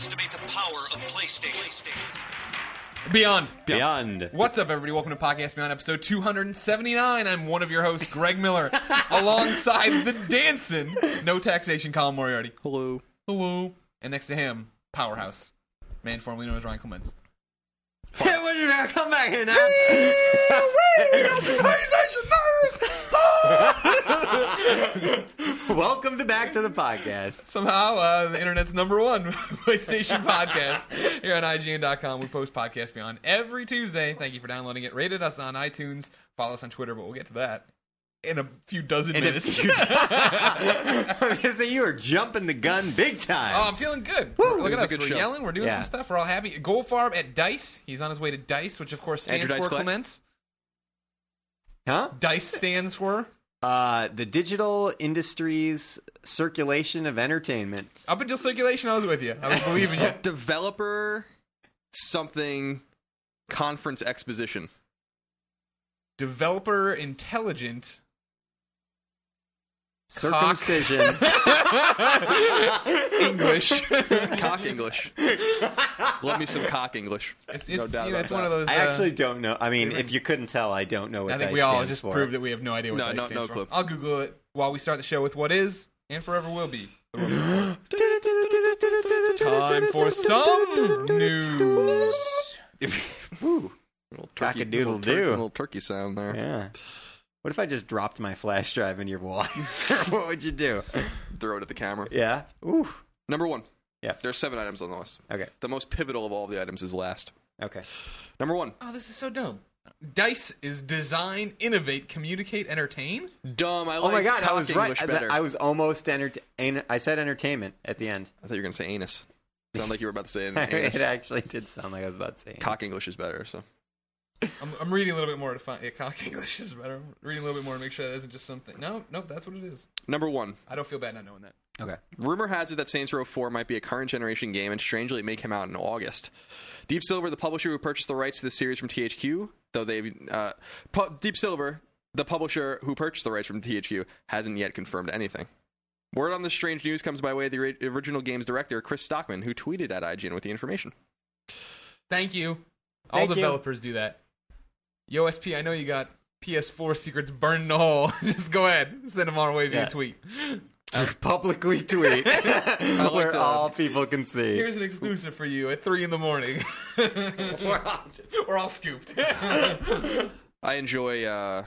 underestimate the power of PlayStation. Beyond. Beyond. What's up, everybody? Welcome to Podcast Beyond episode 279. I'm one of your hosts, Greg Miller, alongside the dancing, no taxation, Colin Moriarty. Hello. Hello. And next to him, Powerhouse, man formerly known as Ryan Clements. Hey, what you gonna come back here now? Welcome to back to the podcast. Somehow, uh, the internet's number one PlayStation podcast here on IGN.com. We post podcasts Beyond every Tuesday. Thank you for downloading it. Rated us on iTunes. Follow us on Twitter, but we'll get to that in a few dozen In minutes. few I was gonna say you are jumping the gun big time. Oh, I'm feeling good. Look at us. We're show. yelling. We're doing Yeah. some stuff. We're all happy. Goldfarb at Dice. He's on his way to Dice, which of course stands for? Clements. huh? Dice stands for. Uh, the digital industry's circulation of entertainment. Up until circulation, I was with you. I was believing you. Developer something conference exposition. Developer intelligent. Circumcision. English. Cock English. Love me some cock English. It's, no doubt you know, about it's one that. of those. I uh, actually don't know. I mean, if you couldn't tell, I don't know what that is. I think DICE we all stands just for. proved that we have no idea what No, DICE no- stands no for. clue. I'll Google it while we start the show with what is and forever will be. Time for some news. Woo. Little Cock-a-doodle little, tur- little turkey sound there. Yeah. What if I just dropped my flash drive in your wall? what would you do? Throw it at the camera. Yeah. Ooh. Number one. Yeah. There are seven items on the list. Okay. The most pivotal of all the items is last. Okay. Number one. Oh, this is so dumb. Dice is design, innovate, communicate, entertain. Dumb. I Oh like my god, I cock was right. English I, better. I was almost entertain. I said entertainment at the end. I thought you were going to say anus. Sound like you were about to say anus. it actually did sound like I was about to say. Cock English is better. So I'm, I'm reading a little bit more to find. Yeah, cock English is better. I'm reading a little bit more to make sure that isn't just something. No, nope, that's what it is. number one. I don't feel bad not knowing that. Okay. Rumor has it that Saints Row 4 might be a current generation game, and strangely, it may come out in August. Deep Silver, the publisher who purchased the rights to the series from THQ, though they've uh, pu- Deep Silver, the publisher who purchased the rights from THQ, hasn't yet confirmed anything. Word on this strange news comes by way of the original game's director, Chris Stockman, who tweeted at IGN with the information. Thank you. All Thank you. developers do that. Yo, SP, I know you got PS4 secrets burned in the hole. Just go ahead, send them our way via Yeah. tweet. Publicly tweet where to- all people can see. Here's an exclusive for you at three in the morning. We're all scooped. I enjoy uh,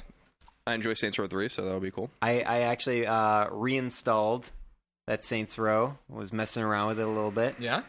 I enjoy Saints Row 3, so that'll be cool. I, I actually uh, reinstalled that Saints Row. Was messing around with it a little bit. yeah,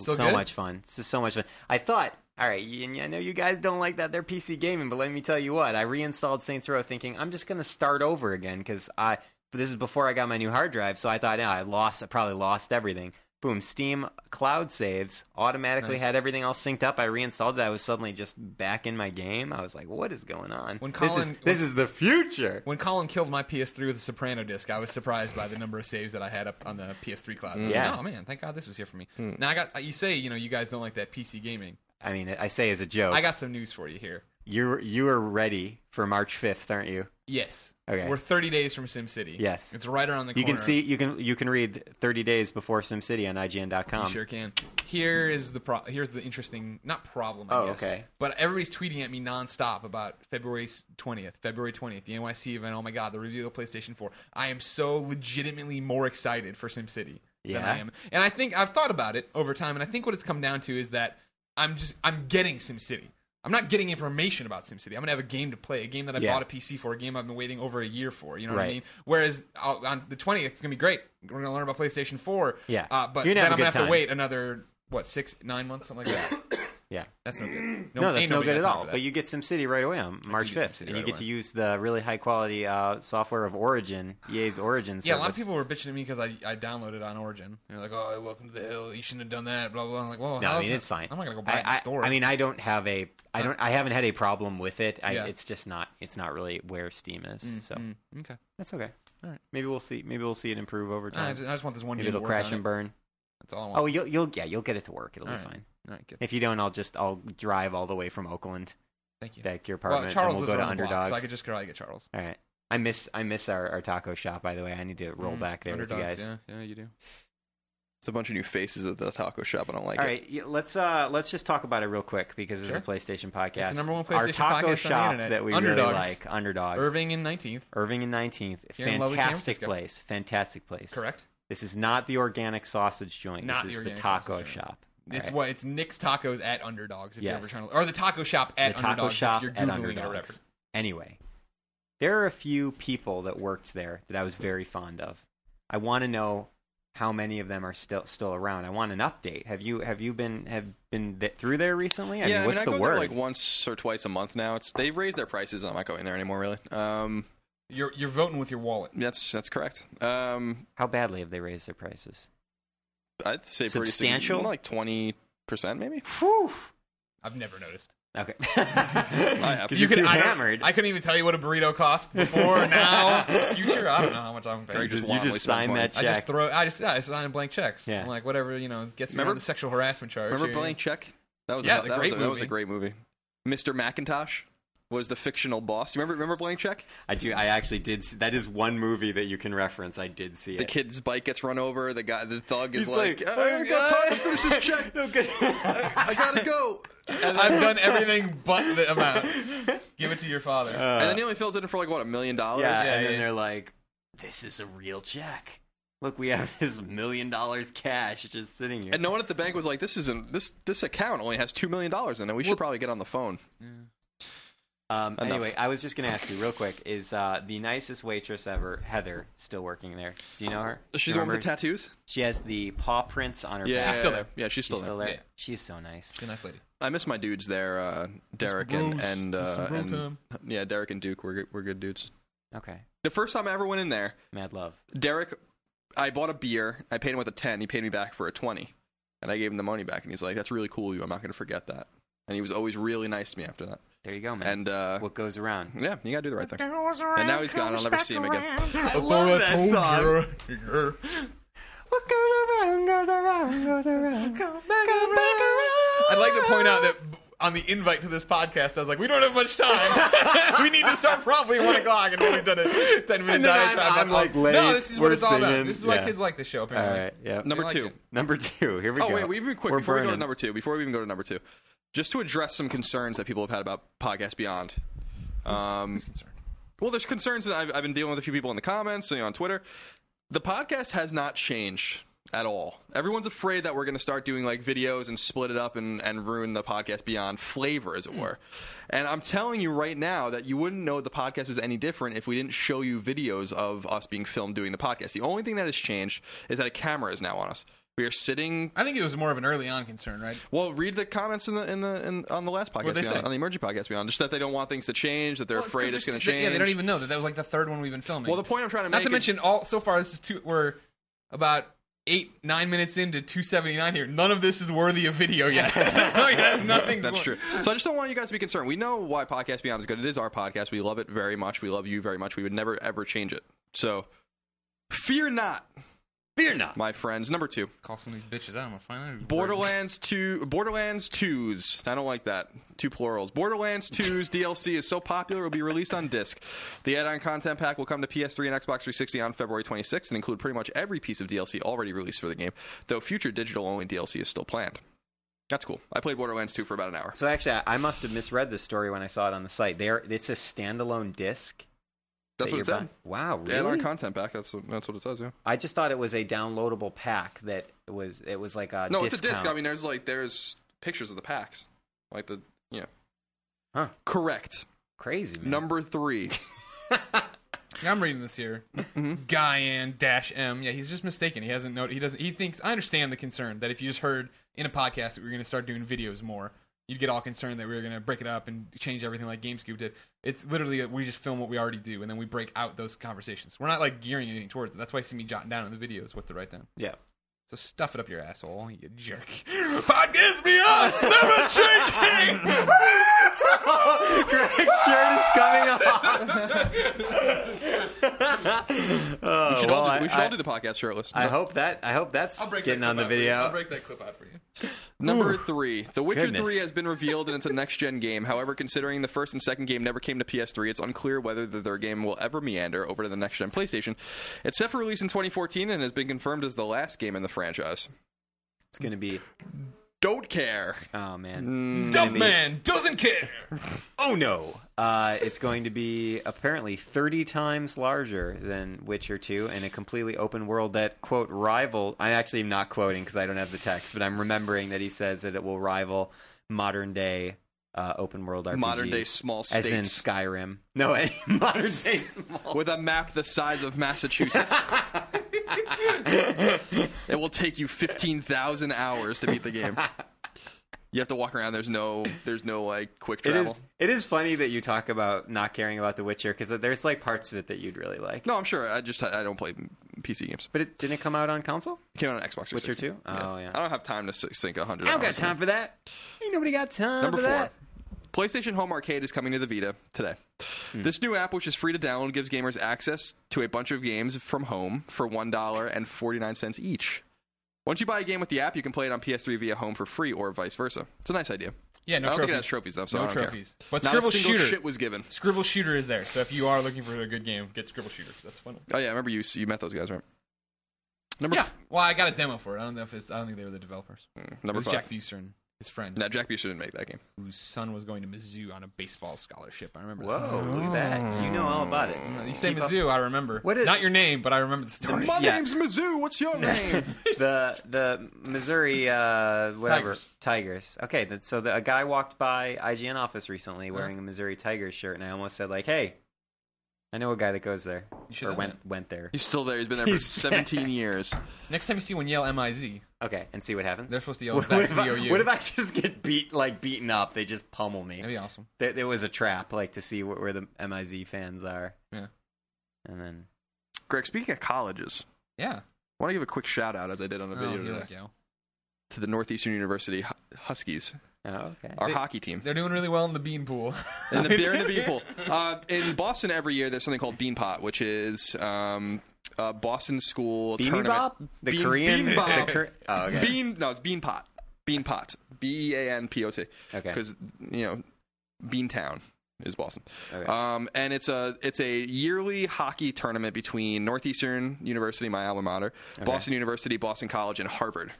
still so good. much fun. This is so much fun. I thought, all right, y- and I know you guys don't like that they're PC gaming, but let me tell you what. I reinstalled Saints Row thinking I'm just gonna start over again because I. This is before I got my new hard drive, so I thought, yeah, I lost. I probably lost everything. Boom, Steam cloud saves automatically Nice. had everything all synced up. I reinstalled it. I was suddenly just back in my game. I was like, what is going on? When this is Colin- this is the future. When Colin killed my PS3 with a Soprano disc, I was surprised by the number of saves that I had up on the PS3 cloud. I was like, Yeah. oh man, thank God this was here for me. Hmm. Now I got. You say you know you guys don't like that PC gaming. I mean, I say as a joke. I got some news for you here. you you are ready for March 5th, aren't you? Yes. Okay. We're 30 days from SimCity. Yes. It's right around the corner. You can see you can you can read 30 days before SimCity on You IGN.com. sure can. Here is the pro- here's the interesting not problem I Oh, guess. okay. But everybody's tweeting at me nonstop about February 20th, February 20th, the NYC event. Oh my god, the review of the PlayStation 4. I am so legitimately more excited for SimCity than I am. And I think I've thought about it over time and I think what it's come down to is that I'm just I'm getting SimCity. I'm not getting information about SimCity. I'm gonna have a game to play, a game that I Yeah. bought a PC for, a game I've been waiting over a year for. You know what I mean? Whereas uh, on the 20th, it's gonna be great. We're gonna learn about PlayStation 4. Yeah. uh, but You're then have I'm gonna have time. to wait another what six, nine months, something like that. Yeah. That's no good. No, that's no good at all. But you get SimCity right away on March 5th, SimCity and you right get to use the really high quality uh, software of Origin, EA's Origin service. yeah, a lot of people were bitching at me because I, I downloaded on Origin. They're like, "Oh, welcome to the hill. You shouldn't have done that." Blah blah. blah. I'm like, "Well, No, I mean it's fine. I'm not gonna go buy I, it in the I- store." I mean, I don't have a, I don't, I haven't had a problem with it. I, Yeah. It's just not, it's not really where Steam is. so Mm, okay. that's okay. All right. Maybe we'll see. Maybe we'll see it improve over I time. just, I just want this one Maybe it'll crash and it. burn. That's all I want. Oh, you'll, you'll, yeah, you'll get it to work. It'll All be right. fine. All right, good. If you don't, I'll just, I'll drive all the way from Oakland Thank you. back to your Well, apartment, Charles and we'll go to around the block, Underdogs. so I could just probably get Charles. All right. I miss I miss our, our taco shop by the way. I need to roll Mm, back there with you guys. Yeah, yeah, you do. It's a bunch of new faces at the taco shop. I don't like All it. right, yeah, let's uh let's just talk about it real quick because Sure. it's a PlayStation podcast. It's the number one Our PlayStation taco podcast on the shop internet. that we Underdogs. really like, Underdogs. Irving in 19th. Irving and 19th. Here in lovely San Fantastic place. Fantastic place. Correct. This is not the organic sausage joint. Not this is the organic taco shop. It's All right. what it's Nick's Tacos at Underdogs. If you're ever Yes. trying to, or the taco shop at the taco Underdogs. shop if you're at googling it or whatever. Underdogs. Anyway, there are a few people that worked there that I was very fond of. I want to know how many of them are still still around. I want an update. Have you have you been have been th- through there recently? I yeah, mean, what's I mean, I the go word? there like once or twice a month now. It's they've raised their prices. I'm not going there anymore, really. Um, You're you're voting with your wallet. that's that's correct. Um, how badly have they raised their prices? I'd say Substantial? sig- like twenty percent, maybe. Whew. I've never noticed. Okay. have. You you're could I, hammered. I couldn't even tell you what a burrito cost before, now, future. I don't know how much I'm paying. You just, just you just sign money. that I just throw. I just yeah, I sign blank checks. Yeah. I'm like whatever you know gets me Remember- around the sexual harassment charge. Remember here. Blank Check? That was Yeah, a, that, great was a, that was a great movie. Mr. Macintosh was the fictional boss. You remember remember Blank Check? I do. I actually did. See, that is one movie that you can reference. I did see The it. kid's bike gets run over. The guy, the thug is He's like, like, I "Oh, ain't got time to finish this check. no good. I gotta go. And then, I've done everything but the amount. Give it to your father. Uh, and then he only fills it in for like what a million dollars. yeah, Yeah, and then yeah. they're like, "This is a real check. Look, we have this million dollars cash just sitting here." And no one at the bank was like, "This isn't this this account only has two million dollars in it. We should Well- probably get on the phone." Um, anyway, I was just going to ask you real quick: Is uh, the nicest waitress ever, Heather, still working there? Do you know her? She's Do the one with the tattoos. She has the paw prints on her Yeah, back. She's still there. Yeah, she's still She's there. still there. Yeah. She's so nice. She's a nice lady. I miss my dudes there, uh, Derek and and uh, and yeah, Derek and Duke were good, were good dudes. Okay, The first time I ever went in there, mad love. Derek, I bought a beer. I paid him with a ten. He paid me back for a twenty, and I gave him the money back. And he's like, "That's really cool of you. I'm not going to forget that." And he was always really nice to me after that. There you go, man. And uh, what goes around? yeah, you got to do the right thing. And now he's gone. I'll never see him again. I love that song. song. What goes around goes around goes around. Come back around. I'd like to point out that on the invite to this podcast, I was like, we don't have much time. we need to start probably at 1 o'clock, and then we've done a 10 minute And then I'm- diatribe. I'm, like, late, no, this is what we're it's all about. This is why yeah. kids like the show, apparently. right, yeah. Number like two. it. Number two. Here we Oh go. Oh wait, we even quick. We're before we go to number two, before we even go to number two, just to address some concerns that people have had about Podcast Beyond. Um, Who's concerned? well, there's concerns that I've, I've been dealing with a few people in the comments, you know, on Twitter. The podcast has not changed at all. Everyone's afraid that we're going to start doing like videos and split it up and, and ruin the podcast beyond flavor, as it were. And I'm telling you right now that you wouldn't know the podcast was any different if we didn't show you videos of us being filmed doing the podcast. The only thing that has changed is that a camera is now on us. We are sitting I think it was more of an early on concern, right? well, read the comments in the in the in, on the last podcast Beyond, on the Emergency Podcast Beyond, just that they don't want things to change, that they're Well, afraid it's going to change. Yeah, they don't even know that that was like the third one we've been filming. Well, the point I'm trying to Not make not to is- mention, all so far this is two. We're about eight, nine minutes into 279 here. None of this is worthy of video yet. so yeah, nothing. That's true. So I just don't want you guys to be concerned. We know why Podcast Beyond is good. It is our podcast. We love it very much. We love you very much. We would never ever change it. So fear not, Fear not. my friends. Number two, Call some of these bitches out. I'm gonna find out. Borderlands two. Borderlands twos. I don't like that. Two plurals. Borderlands 2's DLC is so popular it will be released on disc. The add-on content pack will come to PS3 and Xbox 360 on February 26th and include pretty much every piece of DLC already released for the game, though future digital-only DLC is still planned. That's cool. I played Borderlands 2 for about an hour. So actually, I I must have misread this story when I saw it on the site. There, it's a standalone disc. That's that what it you're said. buying. Wow, The add-on content pack. That's what, that's what it says. Yeah. I just thought it was a downloadable pack that was it was like a No, it's a disc. I mean, there's like there's pictures of the packs, like the yeah. Huh. Correct. crazy man. Number three. I'm reading this here. Mm-hmm. Guyan dash M. Yeah, he's just mistaken. He hasn't noted. He doesn't. He thinks. I understand the concern that if you just heard in a podcast that we are going to start doing videos more, you'd get all concerned that we were going to break it up and change everything like GameScoop did. It's literally we just film what we already do and then we break out those conversations. We're not like gearing anything towards it. That's why you see me jotting down in the videos what to write down. Yeah. So stuff it up your asshole, you jerk. Podcast beyond, never changing. Greg's shirt is coming off. oh, We should, well, all, do, I, we should I, all do the podcast shirtless. I hope that I hope that's I'll getting that on the clip out for you. video. I'll break that clip out for you. Number three, The Witcher Goodness. 3 has been revealed and it's a next gen game. However, considering the first and second game never came to PS3, it's unclear whether the third game will ever meander over to the next gen PlayStation. It's set for release in 2014 and has been confirmed as the last game in the franchise. It's gonna be. Don't care. Oh man. It's Stuff gonna be- man doesn't care. Oh no! Uh, it's going to be apparently 30 times larger than Witcher 2 in a completely open world that quote rival. I'm actually not quoting because I don't have the text, but I'm remembering that he says that it will rival modern day uh, open world RPGs. Modern day small states as in Skyrim. No, modern day small. with a map the size of Massachusetts. it will take you 15,000 hours to beat the game. You have to walk around. There's no, there's no like quick travel. is. It is funny that you talk about not caring about The Witcher because there's like parts of it that you'd really like. No, I'm sure. I just I don't play PC games. But it didn't it come out on console. It came out on Xbox. Witcher 2? Oh, yeah. I don't have time to sink a hundred. I don't got time for that. Ain't nobody got time Number for four. that. PlayStation Home Arcade is coming to the Vita today. Hmm. This new app, which is free to download, gives gamers access to a bunch of games from home for one dollar and forty nine cents each. Once you buy a game with the app, you can play it on PS3 via home for free, or vice versa. It's a nice idea. Yeah, no I don't trophies. think it has trophies though, so no I don't care. trophies. But Not Scribble Shooter. shit was given. Scribble Shooter is there. So if you are looking for a good game, get Scribble Shooter. That's fun. Oh yeah, I remember you you met those guys right? Number Yeah. f- Well, I got a demo for it. I don't know if it's. I don't think they were the developers. It number was five. Jack Buser and his friend, Now Jack Buser didn't make that game. whose son was going to Mizzou on a baseball scholarship. I remember. Whoa, that. look at that. You know all about it. You say Keep up. Mizzou, I remember. What is- Not your name, but I remember the story. My Yeah. name's Mizzou. What's your name? the the Missouri uh, whatever Tigers. Tigers. Okay, that, so the, a guy walked by IGN office recently wearing a Missouri Tigers shirt, and I almost said like, "Hey, I know a guy that goes there You should or have went went there." He's still there. He's been there for He's 17 years. Next time you see one, yell M I Z. Okay, and see what happens. They're supposed to yell what, back what if I, what if I just get beat like beaten up? They just pummel me. That'd be awesome. There, there was a trap, like to see where, where the MIZ fans are. Yeah. And then Greg, speaking of colleges, Yeah. I want to give a quick shout out, as I did on the Oh, video here today, we go. to the Northeastern University Huskies, oh, okay. our They- hockey team. They're doing really well in the bean pool. in the beer in the bean pool. Uh, in Boston, every year there's something called Bean Pot, which is um, a Boston school Beanie tournament. Bob, the Bean- Korean. Bean Bob. the oh, okay. Bean, no, it's Bean Pot. Bean Pot. B E A N P O T. Okay. Because you know, Beantown is Boston. Okay. Um, and it's a it's a yearly hockey tournament between Northeastern University, my alma mater, Boston University, Boston College, and Harvard.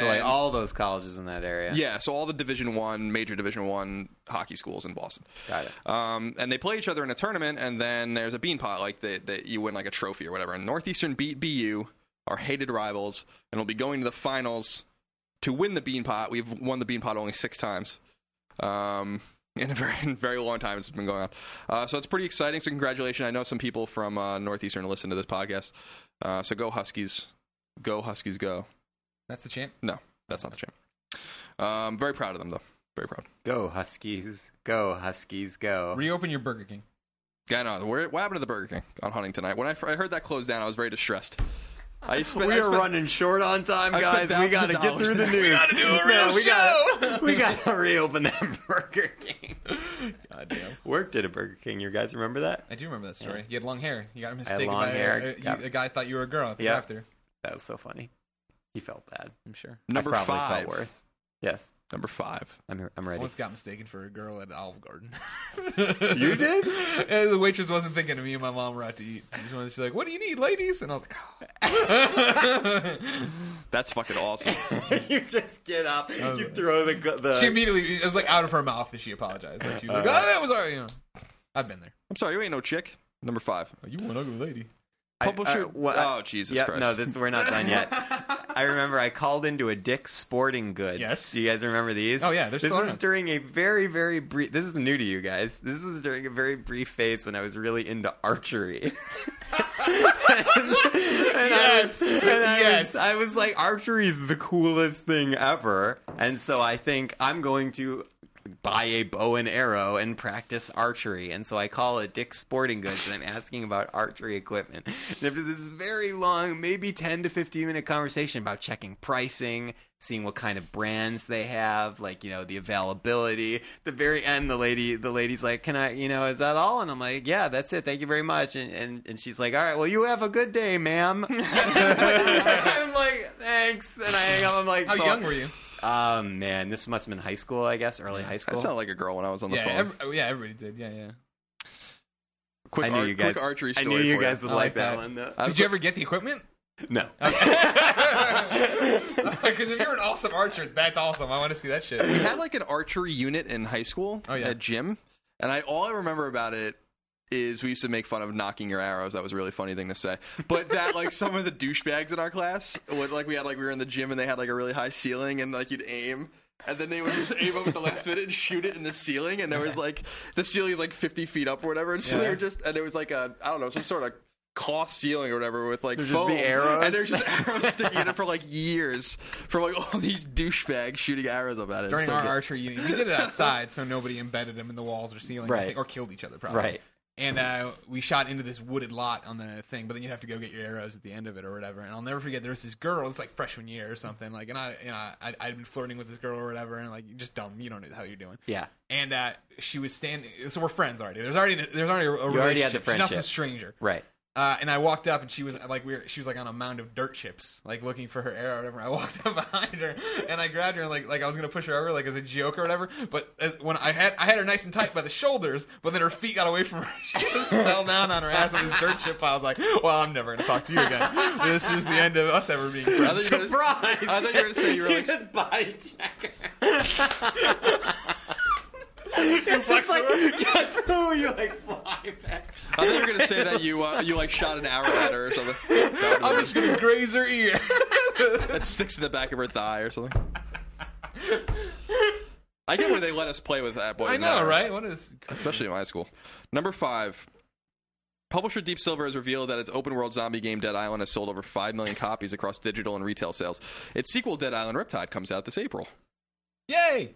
So like all those colleges in that area. yeah, so all the Division One, major Division One hockey schools in Boston. Got it. Um, and they play each other in a tournament, and then there's a bean pot, like that that you win like a trophy or whatever. And Northeastern beat BU, our hated rivals, and will be going to the finals to win the bean pot. We've won the bean pot only six times. Um, in a very very long time it's been going on. Uh, so it's pretty exciting. So congratulations! I know some people from uh, Northeastern listen to this podcast. Uh, so go Huskies, go Huskies, go! That's the chant. No, that's not the champ. Um, very proud of them though. Very proud. Go Huskies. Go Huskies. Go. Reopen your Burger King. Yeah, no. Where, what happened to the Burger King on Hunting tonight? When I, I heard that closed down, I was very distressed. I spent, we I are spent- running short on time, guys. We got to get dollars through the news. We gotta do a No, real we show. Gotta, we got to reopen that Burger King. God damn. Worked at a Burger King. You guys remember that? I do remember that story. You had long hair. You got had mistaken long by hair. A, a, Yeah. a guy thought you were a girl at Yeah. after. That was so funny. He felt bad. I'm sure. Number I probably five. felt worse. Yes, Number five. I'm. I'm I ready. once got mistaken for a girl at Olive Garden. You did? And the waitress wasn't thinking of me and my mom were out to eat. She was like, "What do you need, ladies?" And I was like, oh. That's fucking awesome. you just get up. was- You throw the the. She immediately it was like out of her mouth that she apologized. Like she was like, Uh, "Oh, that was alright." You know, I've been there. I'm sorry, you ain't no chick. Number five. Oh, you one ugly lady. I- Publisher. I- what- oh, Jesus Yep, Christ. no, this we're not done yet. I remember I called into a Dick's Sporting Goods. Yes. Do you guys remember these? Oh, yeah, they're This still was around. during a very, very brief. This is new to you guys. This was during a very brief phase when I was really into archery. and, and I was, and I Yes. was, I was like, archery is the coolest thing ever. And so I think I'm going to buy a bow and arrow and practice archery. And so I call it Dick's Sporting Goods and I'm asking about archery equipment. And after this very long, maybe 10 to 15 minute conversation about checking pricing, seeing what kind of brands they have, like, you know, the availability. At the very end, the lady, the lady's like, can I, you know, is that all? And I'm like, yeah, that's it. Thank you very much. And, and, and she's like, all right, well, you have a good day, ma'am. I'm like, thanks. And I hang up. I'm like, How so- young were you? Um, man, this must have been high school, I guess, early high school. I school. sounded like a girl when I was on the Yeah, phone. every, oh, yeah, everybody did. Yeah, yeah. quick, I knew ar- you guys. quick archery I story knew you for guys would I like, like that, that. one. Though. I Did you ever get the equipment? no. Because if you're an awesome archer, that's awesome. I want to see that shit. we had like an archery unit in high school Oh, yeah. at gym, and I all I remember about it is we used to make fun of knocking your arrows. That was a really funny thing to say. But that like some of the douchebags in our class would like we had like we were in the gym and they had like a really high ceiling and like you'd aim. And then they would just aim up at the last minute and shoot it in the ceiling. And there was like the ceiling is like fifty feet up or whatever. And so they Yeah. were just and there was like a I don't know some sort of cloth ceiling or whatever with like There'd just foam. be arrows? and there's just arrows sticking in it for like years from like all these douchebags shooting arrows up at it. It's During so our good. archery unit, we did it outside, so nobody embedded them in the walls or ceiling, I Right. think, or killed each other, probably. Right. And uh, we shot into this wooded lot on the thing, but then you'd have to go get your arrows at the end of it or whatever. And I'll never forget there was this girl. It's like freshman year or something. Like, and I, you know, I, I'd been flirting with this girl or whatever, and like just dumb. You don't know how you're doing. Yeah. And uh, she was standing. So we're friends already. There's already there's already a, a You already had the relationship. She's not some stranger. Right. Uh, and I walked up, and she was like, we were, she was like on a mound of dirt chips, like looking for her arrow or whatever. I walked up behind her, and I grabbed her, and like, like I was gonna push her over, like as a joke or whatever. But as, when I had, I had her nice and tight by the shoulders, but then her feet got away from her. She just fell down on her ass on this dirt chip pile. I was like, well, I'm never gonna talk to you again. This is the end of us ever being friends. thought you were gonna- Surprise! I thought you were gonna say you were like- just body check. Suplex like, her. guess who? You like fly back. I thought you were gonna say that you uh, you like shot an arrow at her or something. That I'm just gonna graze her ear. that sticks to the back of her thigh or something. I get where they let us play with that boys. I know, arrows, right? What is? Especially in my school. Number five. Publisher Deep Silver has revealed that its open world zombie game Dead Island has sold over 5 million copies across digital and retail sales. Its sequel, Dead Island Riptide, comes out this April. Yay!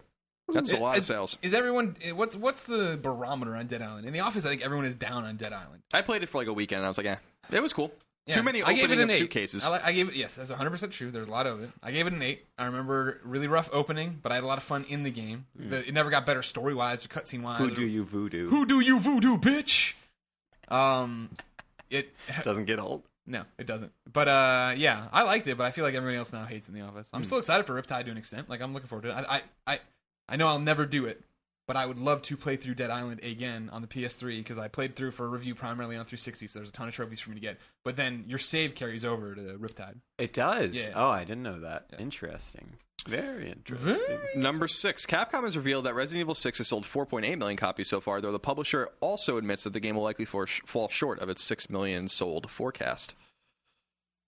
That's a lot of sales. Is everyone? What's what's the barometer on Dead Island? In the office, I think everyone is down on Dead Island. I played it for like a weekend and I was like, eh, it was cool. Yeah. Too many I gave it opening an of eight. suitcases. I, I gave it yes, that's 100 percent true. There's a lot of it. I gave it an eight. I remember really rough opening, but I had a lot of fun in the game. The, it never got better story wise or cutscene wise. Who do you voodoo? Who do you voodoo, bitch? Um, it Doesn't get old. no, it doesn't. But uh, yeah, I liked it, but I feel like everybody else now hates in the office. I'm still excited for Riptide to an extent. Like I'm looking forward to it. I I I, I know I'll never do it. But I would love to play through Dead Island again on the PS3 because I played through for a review primarily on 360, so there's a ton of trophies for me to get. But then your save carries over to Riptide. It does. Yeah. Oh, I didn't know that. Interesting. Very interesting. Number six, Capcom has revealed that Resident Evil 6 has sold 4.8 million copies so far, though the publisher also admits that the game will likely for, fall short of its 6 million sold forecast.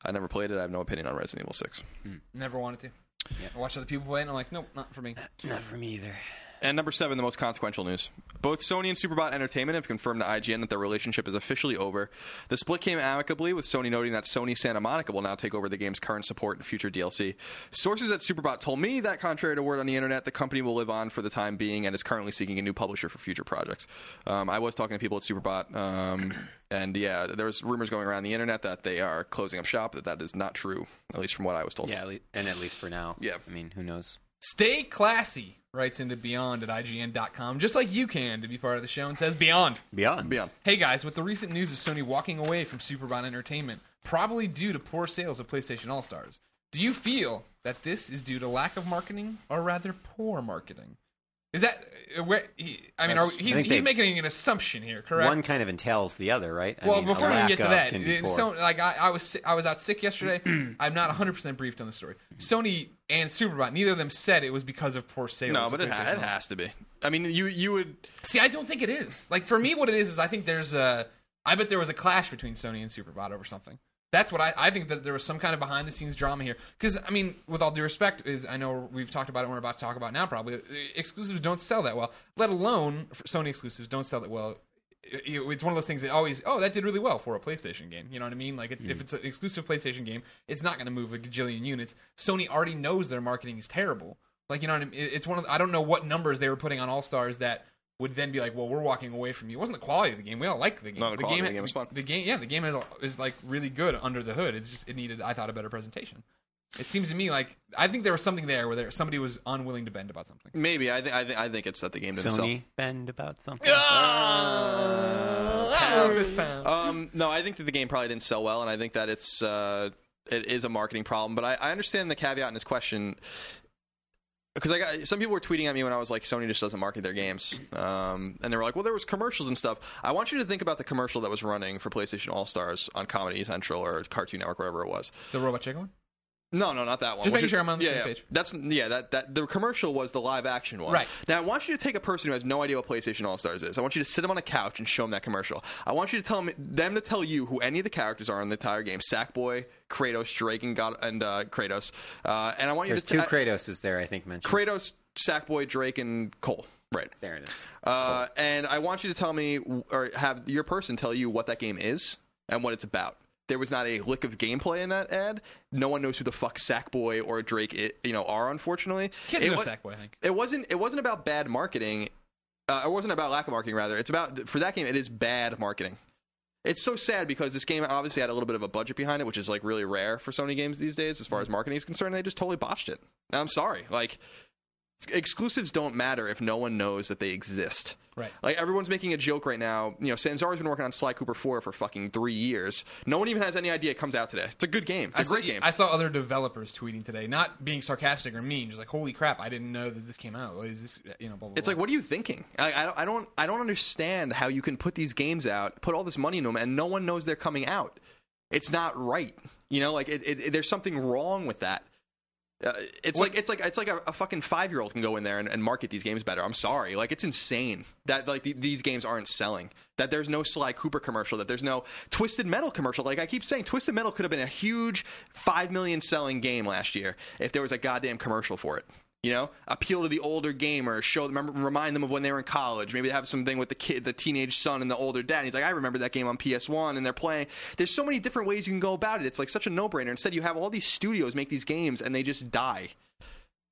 I never played it. I have no opinion on Resident Evil 6. Hmm. Never wanted to. Yeah. I watched other people play and I'm like, nope, not for me. Uh, not for me either. And number seven, the most consequential news. Both Sony and Superbot Entertainment have confirmed to IGN that their relationship is officially over. The split came amicably, with Sony noting that Sony Santa Monica will now take over the game's current support and future DLC. Sources at Superbot told me that, contrary to word on the internet, the company will live on for the time being and is currently seeking a new publisher for future projects. Um, I was talking to people at Superbot, um, and yeah, there was rumors going around the internet that they are closing up shop. That that is not true, at least from what I was told. Yeah, and at least for now. Yeah. I mean, who knows? Stay classy, writes into Beyond at IGN.com, just like you can to be part of the show, and says Beyond. Beyond. Beyond. Hey guys, with the recent news of Sony walking away from Superbot Entertainment, probably due to poor sales of PlayStation All Stars, do you feel that this is due to lack of marketing or rather poor marketing? Is that uh, where? He, I mean, are, That's- he's, I he's making an assumption here, correct? One kind of entails the other, right? I well, mean, before we get to that, can be so like I, I was I was out sick yesterday. I'm not 100 percent briefed on the story. Sony and Superbot, neither of them said it was because of poor sales. No, but it, ha- it has to be. I mean, you you would See, I don't think it is. Like for me, what it is is I think there's a. I bet there was a clash between Sony and Superbot over something. That's what I, I think that there was some kind of behind the scenes drama here. Because I mean, with all due respect, is I know we've talked about it. and We're about to talk about it now. Probably uh, exclusives don't sell that well. Let alone Sony exclusives don't sell that well. It- it- It's one of those things that always oh that did really well for a PlayStation game. You know what I mean? Like it's if it's an exclusive PlayStation game, it's not going to move a gajillion units. Sony already knows their marketing is terrible. Like you know what I mean? It's one of I don't know what numbers they were putting on All Stars that would then be like, well, we're walking away from you. It wasn't the quality of the game. We all like the game. No, the quality of the game was fun. The game, yeah, the game is, is like really good under the hood. It's just it needed, I thought, a better presentation. It seems to me like I think there was something there where there, somebody was unwilling to bend about something. maybe. I think I, th- I think it's that the game didn't sell. Bend about something. Ah, fist pound. Um, no, I think that the game probably didn't sell well, and I think that it's uh, it is a marketing problem. But I, I understand the caveat in his question. Because I got some people were tweeting at me when I was like, Sony just doesn't market their games, um, and they were like, well, there was commercials and stuff. I want you to think about the commercial that was running for PlayStation All Stars on Comedy Central or Cartoon Network, whatever it was. The robot chicken one. No, no, not that one. Just Which making sure I'm on the yeah, same yeah. page. That's yeah. That that the commercial was the live action one. Right. Now I want you to take a person who has no idea what PlayStation All Stars is. I want you to sit them on a couch and show them that commercial. I want you to tell them them to tell you who any of the characters are in the entire game: Sackboy, Kratos, Drake, and God and uh, Kratos. Uh, and I want you There's to two t- Kratoses there, I think mentioned. Kratos, Sackboy, Drake, and Cole. Right. there it is. Uh, and I want you to tell me, or have your person tell you what that game is and what it's about. There was not a lick of gameplay in that ad. No one knows who the fuck Sackboy or Drake, i you know, are. Unfortunately, Kids it know wa- Sackboy, I think. It wasn't. It wasn't about bad marketing. Uh, it wasn't about lack of marketing. Rather, it's about for that game. It is bad marketing. It's so sad because this game obviously had a little bit of a budget behind it, which is like really rare for Sony games these days as far as marketing is concerned. They just totally botched it. Now I'm sorry. Like exclusives don't matter if no one knows that they exist. Right. Like everyone's making a joke right now. You know, Sanzaru's been working on Sly Cooper 4 for fucking three years. No one even has any idea it comes out today. It's a good game. It's a I great saw, game. I saw other developers tweeting today, not being sarcastic or mean, just like, "Holy crap! I didn't know that this came out. What is this?" You know, blah blah. It's blah. like, what are you thinking? I, I, don't- I don't, I don't understand how you can put these games out, put all this money into them, and no one knows they're coming out. It's not right. You know, like it, it- there's something wrong with that. Uh, it's What- like it's like it's like a, a fucking five year old can go in there and, and market these games better. I'm sorry, like it's insane that like the, these games aren't selling. That there's no Sly Cooper commercial. That there's no Twisted Metal commercial. Like I keep saying, Twisted Metal could have been a huge five million selling game last year if there was a goddamn commercial for it. You know, appeal to the older gamer, show them, remind them of when they were in college. Maybe they have something with the kid, the teenage son, and the older dad. And he's like, I remember that game on PS One, and they're playing. There's so many different ways you can go about it. It's like such a no brainer. Instead, you have all these studios make these games, and they just die.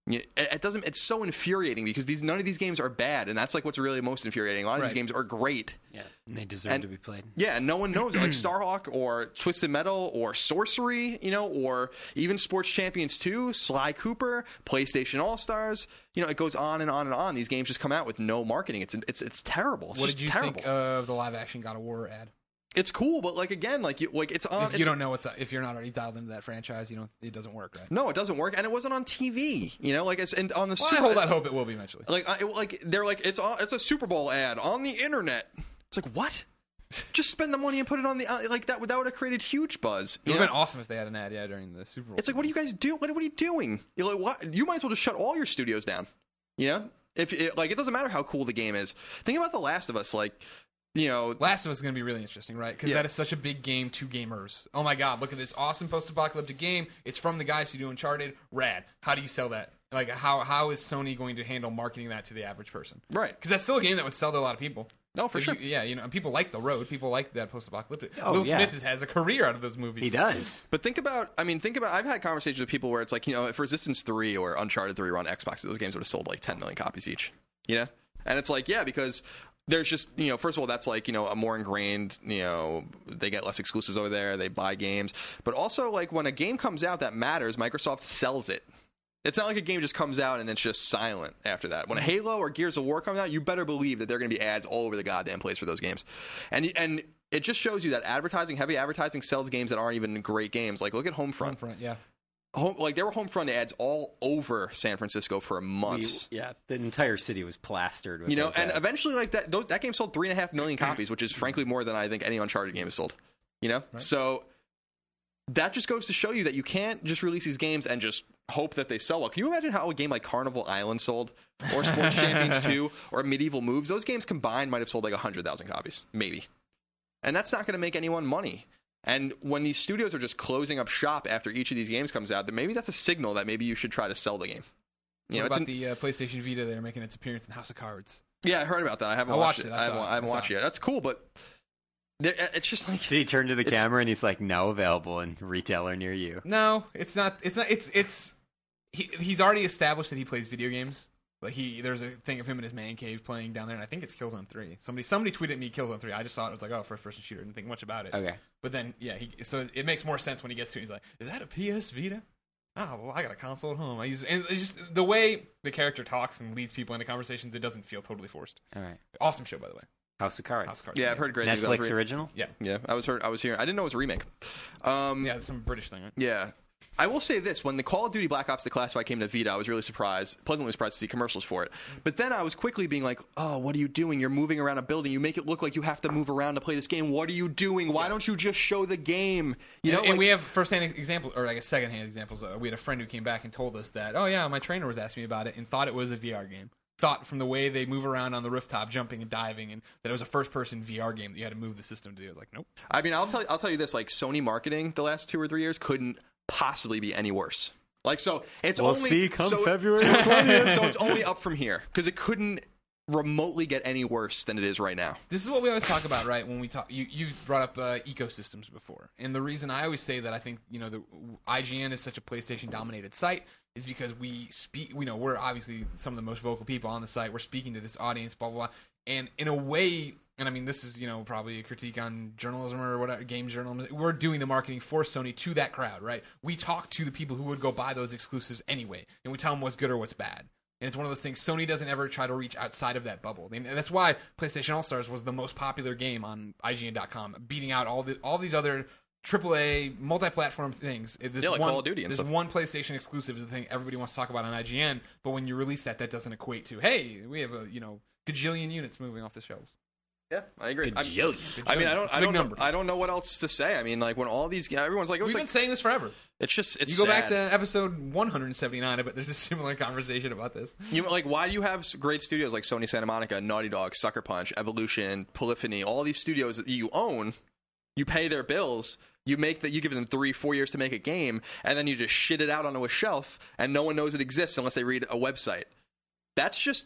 You- It it doesn't. It's so infuriating because these none of these games are bad, and that's like what's really most infuriating. A lot of these games are great. Yeah, and they deserve And- to be played. Yeah, and no one knows it. like Starhawk or Twisted Metal or Sorcery, you know, or even Sports Champions 2, Sly Cooper, PlayStation All Stars. You know, it goes on and on and on. These games just come out with no marketing. It's it's it's terrible. It's what did you terrible. think of the live action God of War ad? It's cool, but like again, like you like it's on. If you it's- don't know what's if you're not already dialed into that franchise, you know it doesn't work, right? No, it doesn't work, and it wasn't on TV. You know, like it's and on the Well, I Super- hold out hope it will be eventually. Like, I, like they're like it's on, it's a Super Bowl ad on the internet. It's like what? Just spend the money and put it on the uh, like that. would- That would have created huge buzz. It would have been awesome if they had an ad, yeah, during the Super Bowl. It's like, what are you guys do? What, what are you doing? You're like, what? You might as well just shut all your studios down. You know, if it, like it doesn't matter how cool the game is. Think about The Last of Us. Like, you know, Last of Us is going to be really interesting, right? Because Yeah. that is such a big game to gamers. Oh my god, look at this awesome post-apocalyptic game. It's from the guys who do Uncharted. Rad. How do you sell that? Like, how how is Sony going to handle marketing that to the average person? right? Because that's still a game that would sell to a lot of people. Oh, for If sure. you- yeah, you know, and people like the road. People like that post-apocalyptic. Oh, Will yeah. Smith has a career out of those movies. He does. But think about, I mean, think about. I've had conversations with people where it's like, you know, if Resistance Three or Uncharted Three were on Xbox, those games would have sold like 10 million copies each. You know, and it's like, yeah, because there's just, you know, first of all, that's like, you know, a more ingrained, you know, they get less exclusives over there, they buy games, but also like when a game comes out that matters, Microsoft sells it. It's not like a game just comes out and it's just silent after that. When a Halo or Gears of War comes out, you better believe that there are going to be ads all over the goddamn place for those games. And and it just shows you that advertising, heavy advertising, sells games that aren't even great games. Like look at Homefront. Homefront, yeah. Home, like there were Homefront ads all over San Francisco for We- months. yeah, the entire city was plastered with you know, those and ads. eventually, like that, those, that game sold three and a half million mm-hmm. copies, which is frankly more than I think any Uncharted game has sold. You know, so that just goes to show you that you can't just release these games and just hope that they sell well. Can you imagine how a game like Carnival Island sold, or Sports Champions Two, or Medieval Moves? Those games combined might have sold like hundred thousand copies, maybe, and that's not going to make anyone money. And when these studios are just closing up shop after each of these games comes out, then maybe that's a signal that maybe you should try to sell the game. You know, what it's about an- the uh, PlayStation Vita? They're making its appearance in House of Cards. yeah, I heard about that. I haven't I watched, watched it. it. I I haven't, it. I haven't I watched it. it yet. That's cool, but it's just like Did he turn to the camera and he's like, "Now available in retailer near you"? No, it's not. It's not. It's it's. He, he's already established that he plays video games. Like he, there's a thing of him in his man cave playing down there, and I think it's Killzone Three. Somebody, somebody tweeted me Killzone Three. I just saw it. I was like, oh, first person shooter. Didn't think much about it. Okay. But then, yeah, he, so it makes more sense when he gets to. it. He's like, is that a PS Vita? Oh, well, I got a console at home. I use and it's just the way the character talks and leads people into conversations. It doesn't feel totally forced. All right. Awesome show, by the way. House of Cards. House of Cards. yeah, I've heard great things about Netflix it. original. Yeah, Yeah, I was heard. I was hearing. I didn't know it was a remake. Um, yeah, it's some British thing. Right? Yeah. I will say this: when the Call of Duty Black Ops: The Classified came to Vita, I was really surprised, pleasantly surprised to see commercials for it. But then I was quickly being like, "Oh, what are you doing? You're moving around a building. You make it look like you have to move around to play this game. What are you doing? Why don't you just show the game?" You know, and, and like- we have first-hand example, or like a second-hand examples. Uh, we had a friend who came back and told us that, oh yeah, my trainer was asking me about it and thought it was a VR game. Thought from the way they move around on the rooftop, jumping and diving, and that it was a first-person VR game that you had to move the system to do. I was like, nope. I mean, I'll tell you, I'll tell you this: like Sony marketing the last two or three years couldn't possibly be any worse. Like, so it's We'll only see come so, February So it's, only, so it's only up from here because it couldn't remotely get any worse than it is right now. This is what we always talk about, right? When we talk, you you brought up uh, ecosystems before, and the reason I always say that I think you know the IGN is such a PlayStation dominated site is because we speak. You know, we're obviously some of the most vocal people on the site. We're speaking to this audience, blah blah blah, and in a way. And I mean, this is you know probably a critique on journalism or whatever, game journalism. We're doing the marketing for Sony to that crowd, right? We talk to the people who would go buy those exclusives anyway, and we tell them what's good or what's bad. And it's one of those things. Sony doesn't ever try to reach outside of that bubble. And that's why PlayStation All Stars was the most popular game on IGN.com, beating out all the all these other AAA multi-platform things. This Yeah, like one, Call of Duty and this stuff. one PlayStation exclusive is the thing everybody wants to talk about on IGN. But when you release that, that doesn't equate to hey, we have a you know gajillion units moving off the shelves. Yeah, I agree. I'm- I mean, I don't, I don't, know. I don't know what else to say. I mean, like when all these, guys, everyone's like, it was We've like been saying this forever. it's just, it's You go back to episode 179 of it. There's a similar conversation about this. You like, why do you have great studios like Sony Santa Monica, Naughty Dog, Sucker Punch, Evolution, Polyphony, all these studios that you own? You pay their bills. You make that. You give them three, four years to make a game, and then you just shit it out onto a shelf, and no one knows it exists unless they read a website. That's just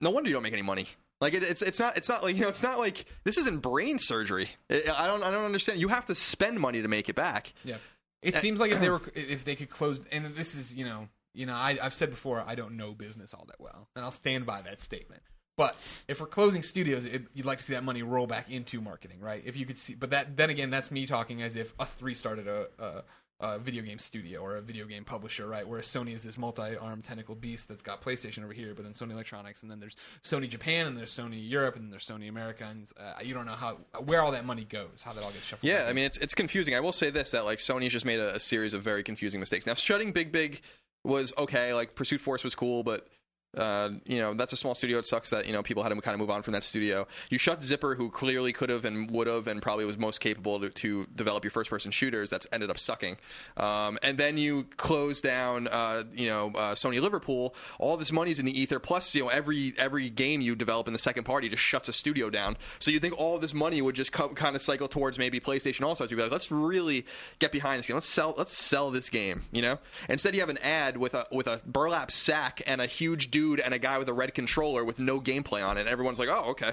no wonder you don't make any money. Like it, it's it's not it's not like you know it's not like this isn't brain surgery. I I don't I don't understand. You have to spend money to make it back. Yeah, it seems like if they were if they could close, and this is you know you know I, I've said before I don't know business all that well, and I'll stand by that statement. But if we're closing studios, it, you'd like to see that money roll back into marketing, right? If you could see, but that then again, that's me talking as if us three started a, a, a video game studio or a video game publisher, right? Whereas Sony is this multi-armed tentacle beast that's got PlayStation over here, but then Sony Electronics, and then there's Sony Japan, and there's Sony Europe, and then there's Sony America, and uh, you don't know how where all that money goes, how that all gets shuffled. Yeah, I mean it's it's confusing. I will say this that like Sony's just made a, a series of very confusing mistakes. Now shutting Big Big was okay. Like Pursuit Force was cool, but uh, you know that's a small studio. It sucks that you know people had to kind of move on from that studio. You shut Zipper, who clearly could have and would have and probably was most capable to, to develop your first person shooters. That's ended up sucking. Um, and then you close down, uh, you know, uh, Sony Liverpool. All this money's in the ether. Plus, you know, every every game you develop in the second party just shuts a studio down. So you think all this money would just co- kind of cycle towards maybe PlayStation All Stars? You'd be like, let's really get behind this game. Let's sell. Let's sell this game. You know. Instead, you have an ad with a with a burlap sack and a huge dude and a guy with a red controller with no gameplay on it. And everyone's like, oh, okay,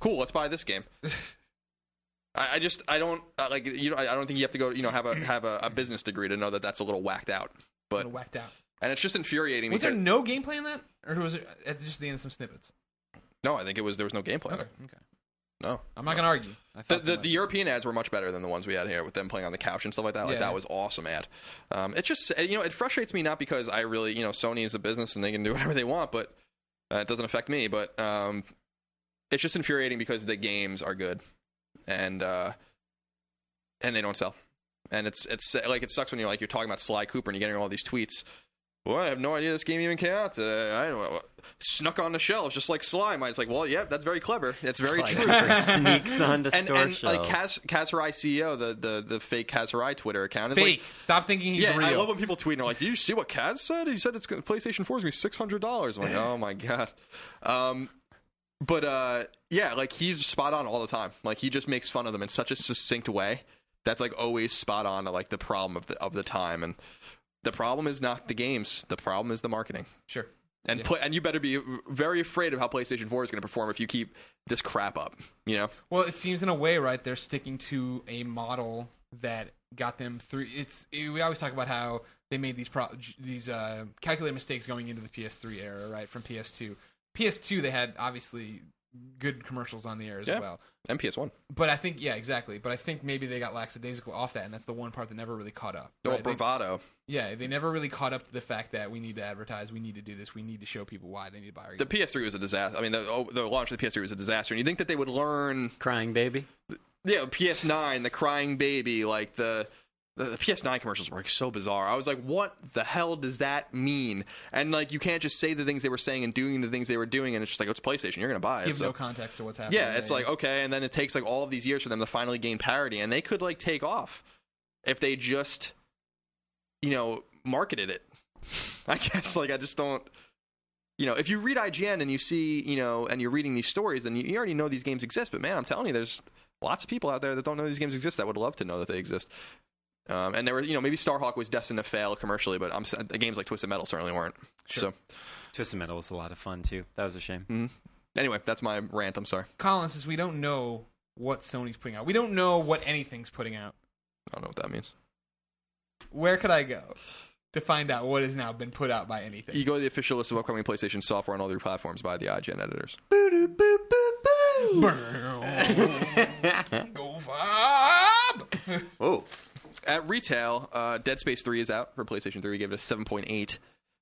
cool. Let's buy this game. I, I just I don't uh, like you know I I don't think you have to go you know have a have a, a business degree to know that that's a little whacked out. But whacked out. and it's just infuriating. Was there no gameplay in that, or was it at just the end of some snippets? no, I think it was there was no gameplay. Okay, okay. No, I'm not gonna argue. I The, the, the European ads were much better than the ones we had here with them playing on the couch and stuff like that. Like Yeah. that was awesome ad. Um, it just you know it frustrates me not because I really you know Sony is a business and they can do whatever they want, but uh, it doesn't affect me. But um, it's just infuriating because the games are good and uh, and they don't sell. And it's it's like it sucks when you're like you're talking about Sly Cooper and you're getting all these tweets. Well, I have no idea this game even came out. Uh, I don't know. Snuck on the shelves just like Slime. It's like, well, yeah, that's very clever. It's very Like, true. Cooper sneaks onto and, store and shelves. like Kaz, Kaz CEO, the, the, the fake Kaz Hirai Twitter account. Is fake. Like, Stop thinking he's yeah, real. I love when people tweet and are like, "Did you see what Kaz said? He said it's gonna, PlayStation Four is gonna be six hundred dollars." I'm like, "Oh my god." Um, but uh, yeah, like he's spot on all the time. Like he just makes fun of them in such a succinct way that's like always spot on to like the problem of the of the time. And the problem is not the games. The problem is the marketing. sure. And Yeah. play, and you better be very afraid of how PlayStation Four is going to perform if you keep this crap up. You know. Well, it seems in a way, right? They're sticking to a model that got them through. It's we always talk about how they made these pro, these uh, calculated mistakes going into the PS3 era, right? From PS2. PS2, they had obviously good commercials on the air as Yeah. well. MPS one. But I think, yeah, exactly. But I think maybe they got lackadaisical off that, and that's the one part that never really caught up. No right? They- bravado. yeah, they never really caught up to the fact that we need to advertise, we need to do this, we need to show people why they need to buy our The game. PS3 was a disaster. I mean, the, oh, the launch of the PS3 was a disaster. And you think that they would learn, Crying baby. yeah, PS9, the crying baby, like the the, the PS9 commercials were like so bizarre. I was like, what the hell does that mean? And like, you can't just say the things they were saying and doing the things they were doing, and it's just like, oh, it's PlayStation. You're gonna buy it. Give so- no context to what's happening. yeah, it's like okay, and then it takes like all of these years for them to finally gain parity, and they could like take off if they just, you know, marketed it. I guess like I just don't. You know, if you read IGN and you see, you know, and you're reading these stories, then you, you already know these games exist. But man, I'm telling you, there's lots of people out there that don't know these games exist that would love to know that they exist. Um, and there were, you know, maybe Starhawk was destined to fail commercially, but I'm s- games like Twisted Metal certainly weren't. Sure. Twisted Metal was a lot of fun too. That was a shame. So anyway, that's my rant. I'm sorry. Colin says we don't know what Sony's putting out. We don't know what anything's putting out. I don't know what that means. Where could I go to find out what has now been put out by anything? You go to the official list of upcoming PlayStation software on all their platforms by the IGN editors. Go Fob! Whoa. At retail, uh, Dead Space 3 is out for PlayStation 3. We gave it a 7.8.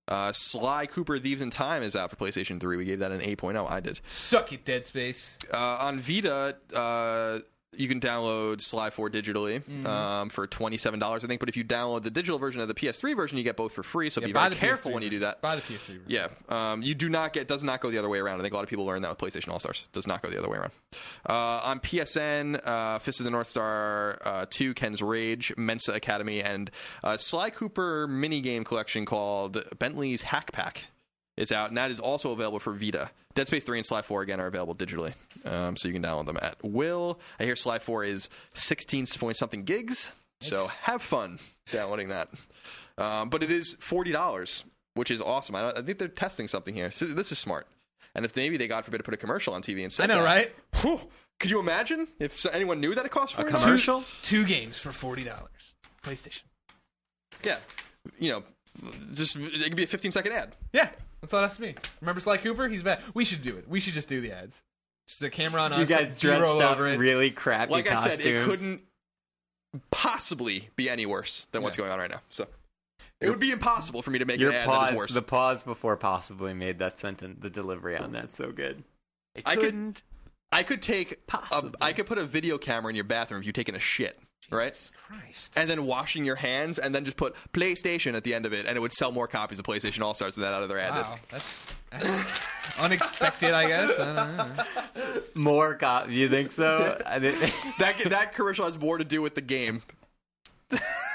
Uh, Sly Cooper Thieves in Time is out for PlayStation 3. We gave that an 8.0. I did. Suck it, Dead Space. Uh, on Vita, uh, you can download Sly 4 digitally Mm-hmm. um, for $27, I think. But if you download the digital version of the PS3 version, you get both for free. So Yeah, be very careful PS3 when you do that. Buy the PS3. version. Yeah, um, you do not get does not go the other way around. I think a lot of people learn that with PlayStation All Stars. Does not go the other way around. Uh, on PSN, uh, Fist of the North Star uh, Two, Ken's Rage, Mensa Academy, and uh, Sly Cooper mini game collection called Bentley's Hack Pack is out, and that is also available for Vita. Dead Space 3 and Sly 4 again are available digitally, um, so you can download them at will. I hear Sly 4 is 16 point something gigs, so have fun downloading that. Um, but it is forty dollars, which is awesome. I, I think they're testing something here. So this is smart. And if maybe they, God forbid, put a commercial on TV and said, I know, that, right? whew, could you imagine if so- anyone knew that it cost A $40? commercial? Two games for forty dollars. PlayStation. Yeah, you know, just it could be a fifteen second ad. Yeah, that's all it has to be. Remember Sly Cooper? He's bad. We should do it. We should just do the ads. Just a camera on You us. guys B-roll dressed up over it. really crappy Like costumes. I said, it couldn't possibly be any worse than what's Yeah. going on right now. So it would be impossible for me to make Your an ad that pause, is worse. the pause before possibly made that sentence, the delivery on that so good. It I could- couldn't. I could take, a, Possibly. I could put a video camera in your bathroom if you're taking a shit, right? Christ. and then washing your hands, and then just put PlayStation at the end of it, and it would sell more copies of PlayStation All Stars than that other ad. did. Wow, that's, that's unexpected, I guess. I don't know. More cop. You think so? Because That that commercial has more to do with the game.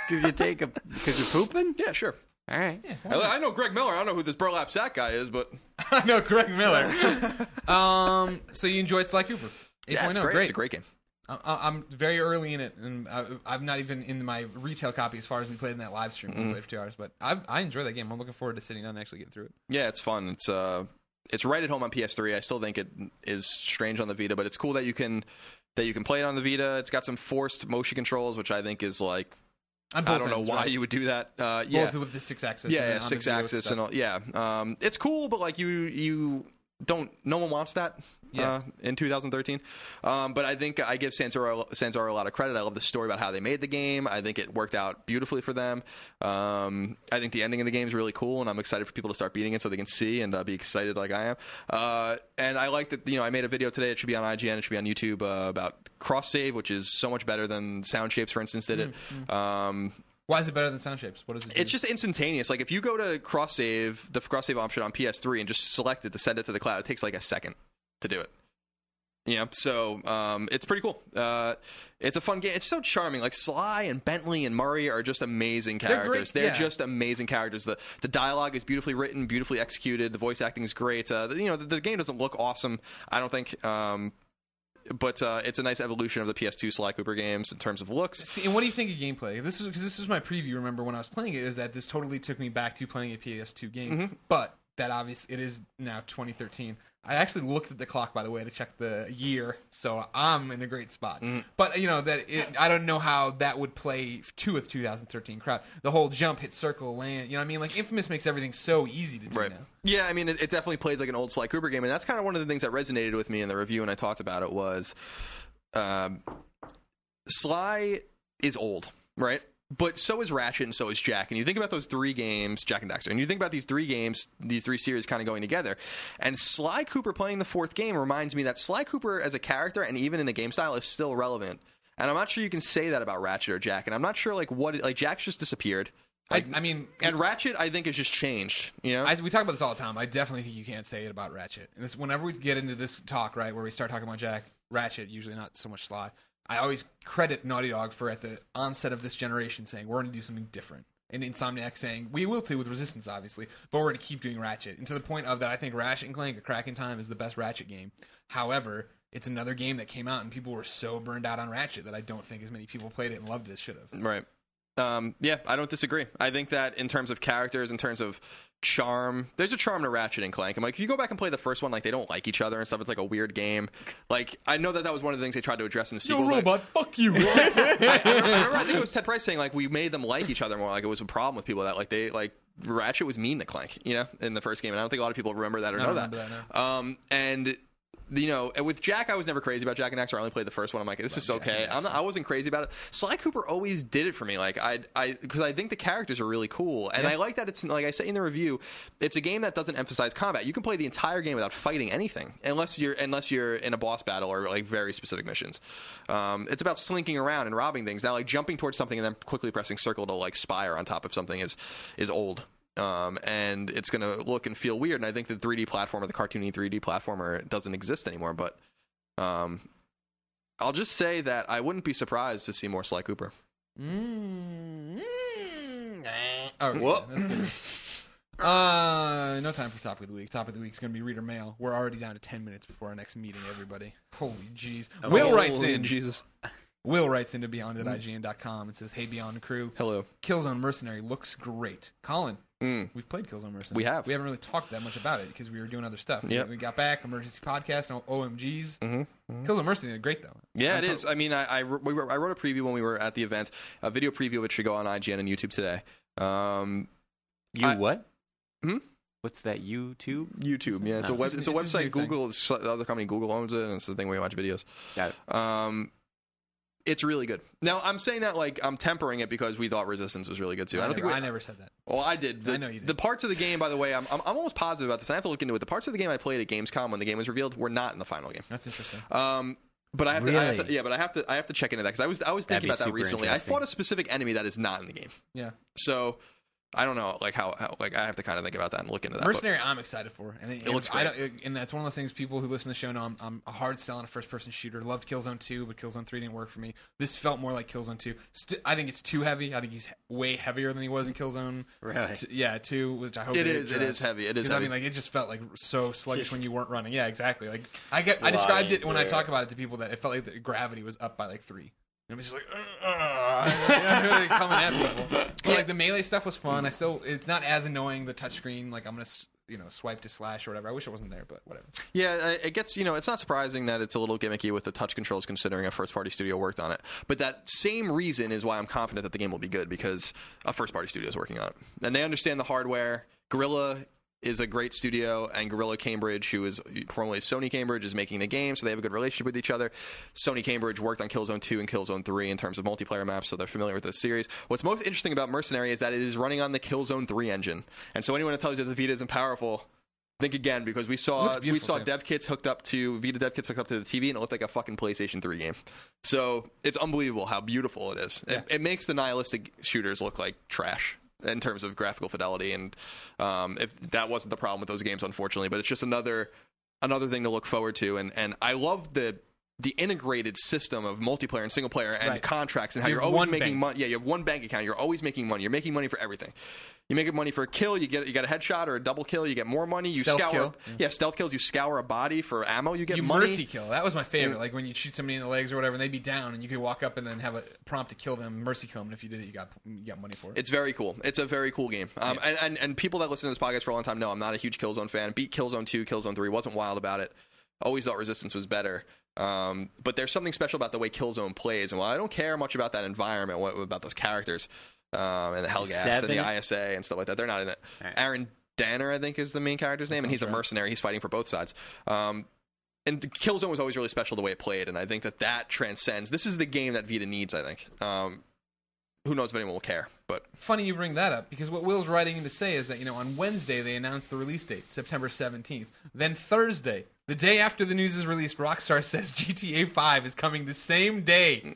you take a because you're pooping. Yeah, sure. All right. I, I know Greg Miller. I don't know who this burlap sack guy is, but I know Greg Miller. um, so you enjoyed Sly Cooper? 8.0, yeah, it's great. It's a great game. I- I'm very early in it, and I, I'm not even in my retail copy as far as we played in that live stream. Mm-hmm. We played for two hours, but I, I enjoy that game. I'm looking forward to sitting down and actually getting through it. Yeah, it's fun. It's uh, it's right at home on PS3. I still think it is strange on the Vita, but it's cool that you can that you can play it on the Vita. It's got some forced motion controls, which I think is like I don't know why right? you would do that. Uh, yeah, both with the six axis. yeah, yeah then on the six axis and all. Yeah, um, it's cool, but like you you don't. No one wants that. Yeah. Uh, in 2013, um, but I think I give Sanzaru a lot of credit. I love the story about how they made the game. I think it worked out beautifully for them. Um, I think the ending of the game is really cool, and I'm excited for people to start beating it so they can see and uh, be excited like I am. Uh, and I like that. You know, I made a video today. It should be on IGN. It should be on YouTube uh, about cross save, which is so much better than Sound Shapes, for instance, did it. Um, Why is it better than Sound Shapes? What does it do? it's just instantaneous. Like if you go to cross save, the cross save option on PS3 and just select it to send it to the cloud, it takes like a second to do it. Yeah, so um, it's pretty cool. Uh, it's a fun game. It's so charming. Like Sly and Bentley and Murray are just amazing They're great, characters. They're, yeah. just amazing characters. The the dialogue is beautifully written, beautifully executed. The voice acting is great. Uh, the- you know, the, the game doesn't look awesome. I don't think. Um, but uh, it's a nice evolution of the PS2 Sly Cooper games in terms of looks. See, and what do you think of gameplay? This is because this was my preview. Remember when I was playing it? Is that this totally took me back to playing a PS2 game? Mm-hmm. But that obviously it is now 2013. I actually looked at the clock by the way to check the year, so I'm in a great spot. Mm-hmm. But you know that it, I don't know how that would play to a 2013 crowd. The whole jump, hit, circle, land. You know what I mean? Like Infamous makes everything so easy to do Right. now. Yeah, I mean, it, it definitely plays like an old Sly Cooper game, and that's kind of one of the things that resonated with me in the review when I talked about it was, um, Sly is old, right? But so is Ratchet and so is Jak. And you think about those three games, Jak and Daxter, and you think about these three games, these three series kind of going together. And Sly Cooper playing the fourth game reminds me that Sly Cooper as a character and even in the game style is still relevant and I'm not sure you can say that about Ratchet or Jak. And I'm not sure like what like Jak's just disappeared, I, I mean, and Ratchet I think has just changed. You know, I, we talk about this all the time. I definitely think you can't say it about Ratchet. And this, whenever we get into this talk, right, where we start talking about Jak, Ratchet, usually not so much Sly, I always credit Naughty Dog for at the onset of this generation saying we're going to do something different. And Insomniac saying we will too with Resistance, obviously, but we're going to keep doing Ratchet. And to the point of that, I think Ratchet and Clank: A Crack in Time is the best Ratchet game. However, it's another game that came out and people were so burned out on Ratchet that I don't think as many people played it and loved it as should have. Right. Um, yeah, I don't disagree. I think that in terms of characters, in terms of charm, there's a charm to Ratchet and Clank. I'm like, if you go back and play the first one, like they don't like each other and stuff. It's like a weird game. Like I know that that was one of the things they tried to address in the sequels. like- fuck you. I, I, remember, I remember, I think it was Ted Price saying like we made them like each other more. Like it was a problem with people that like they like Ratchet was mean to Clank, you know, in the first game, and I don't think a lot of people remember that or know that. that, Um, and you know, and with Jak, I was never crazy about Jak and Daxter. I only played the first one. I'm like, this is okay. I'm not, I wasn't crazy about it. Sly Cooper always did it for me. Like I, I, because I think the characters are really cool, and Yeah. I like that it's like I say in the review, it's a game that doesn't emphasize combat. You can play the entire game without fighting anything, unless you're unless you're in a boss battle or like very specific missions. Um, it's about slinking around and robbing things. Now, like jumping towards something and then quickly pressing circle to like spire on top of something is is old. Um, and it's going to look and feel weird. And I think the 3D platformer, the cartoony 3D platformer, doesn't exist anymore. But um, I'll just say that I wouldn't be surprised to see more Sly Cooper. Mm, Oh, okay, that's good. Uh, no time for topic of the week. Topic of the week is going to be reader mail. We're already down to ten minutes before our next meeting. Everybody, holy jeez. Will writes in. Jesus. Will writes into beyond at IGN.com and says, "Hey, Beyond Crew, Hello. Killzone Mercenary looks great." Colin, Mm. we've played Killzone Mercenary. We have. We haven't really talked that much about it because we were doing other stuff. Yeah. We got back emergency podcast and OMGs. Mm-hmm. Killzone Mercenary, great though. Yeah, I'm it to- is. I mean, I I, we were, I wrote a preview when we were at the event. A video preview of it should go on IGN and YouTube today. Um, You I- what? Hmm? What's that? YouTube? YouTube. Yeah, it's a web, it's a it's a website. new thing. Google, it's the other company Google owns it, and it's the thing where you watch videos. Got it. Um, it's really good. Now, I'm saying that like I'm tempering it because we thought Resistance was really good too. I, I, don't never, think we, I never said that. Well, I did. The, I know you did. The parts of the game, by the way, I'm, I'm I'm almost positive about this. I have to look into it. The parts of the game I played at Gamescom when the game was revealed were not in the final game. That's interesting. Um, but I have, to, I have to, yeah, but I have to, I have to check into that because I was, I was thinking about that recently. I fought a specific enemy that is not in the game, Yeah. so I don't know, like how, how like I have to kind of think about that and look into that. but- Mercenary, I'm excited for, and it, looks I great. don't, and that's one of those things. People who listen to the show know I'm, I'm a hard selling a first person shooter. Loved Killzone 2, but Killzone 3 didn't work for me. This felt more like Killzone 2. St- I think it's too heavy. I think he's way heavier than he was in Killzone. Really? t- yeah, 2, which I hope It they is, it address. heavy, it is 'Cause, I mean, like it just felt like so sluggish when you weren't running. Yeah, exactly. Like I get, I described it when I talk about it to people that it felt like the gravity was up by like three. And it was just like, uh, uh, really coming at people. But, like the melee stuff was fun. I still, it's not as annoying the touchscreen. Like I'm gonna, you know, swipe to slash or whatever. I wish it wasn't there, but whatever. Yeah, uh, it gets you know it's not surprising that it's a little gimmicky with the touch controls, considering a first party studio worked on it. But that same reason is why I'm confident that the game will be good because a first party studio is working on it and they understand the hardware. Guerrilla is a great studio, and Guerrilla Cambridge, who is formerly Sony Cambridge, is making the game, so they have a good relationship with each other. Sony Cambridge worked on Killzone 2 and Killzone 3 in terms of multiplayer maps, so they're familiar with the series. What's most interesting about Mercenary is that it is running on the Killzone 3 engine, and so anyone that tells you that the Vita isn't powerful. Think again because we saw we saw too. dev kits hooked up to Vita dev kits hooked up to the TV and it looked like a fucking PlayStation 3 game. So it's unbelievable how beautiful it is. Yeah. It, it makes the Nihilistic shooters look like trash in terms of graphical fidelity, and um, if that wasn't the problem with those games, unfortunately, but it's just another another thing to look forward to. And and I love the the integrated system of multiplayer and single player and Right. contracts and how You are always making bank. money. Yeah, you have one bank account. You're always making money. You're making money for everything. You make money for a kill. You get you get a headshot or a double kill. You get more money. You Stealth scour. kill. Yeah. stealth kills. You scour a body for ammo. You get You money. mercy kill. That was my favorite. Like when you shoot somebody in the legs or whatever, and they'd be down, and you could walk up and then have a prompt to kill them, mercy kill them. And if you did it, you got you got money for it. It's very cool. It's a very cool game. Um, and, and and people that listen to this podcast for a long time know I'm not a huge Killzone fan. Beat Killzone two, Killzone three. wasn't wild about it. Always thought Resistance was better. Um, but there's something special about the way Killzone plays. And while I don't care much about that environment, what, about those characters, um, and the Helghast Seven? and the ISA and stuff like that, they're not in it. All right. Arran Danner, I think, is the main character's name, and he's a mercenary. He's fighting for both sides. Um, and Killzone was always really special the way it played, and I think that that transcends. This is the game that Vita needs. I think. Um, who knows if anyone will care, but Funny you bring that up because what Will's writing in to say is that you know on Wednesday they announced the release date, September seventeenth. Then Thursday The day after the news is released, Rockstar says GTA 5 is coming the same day.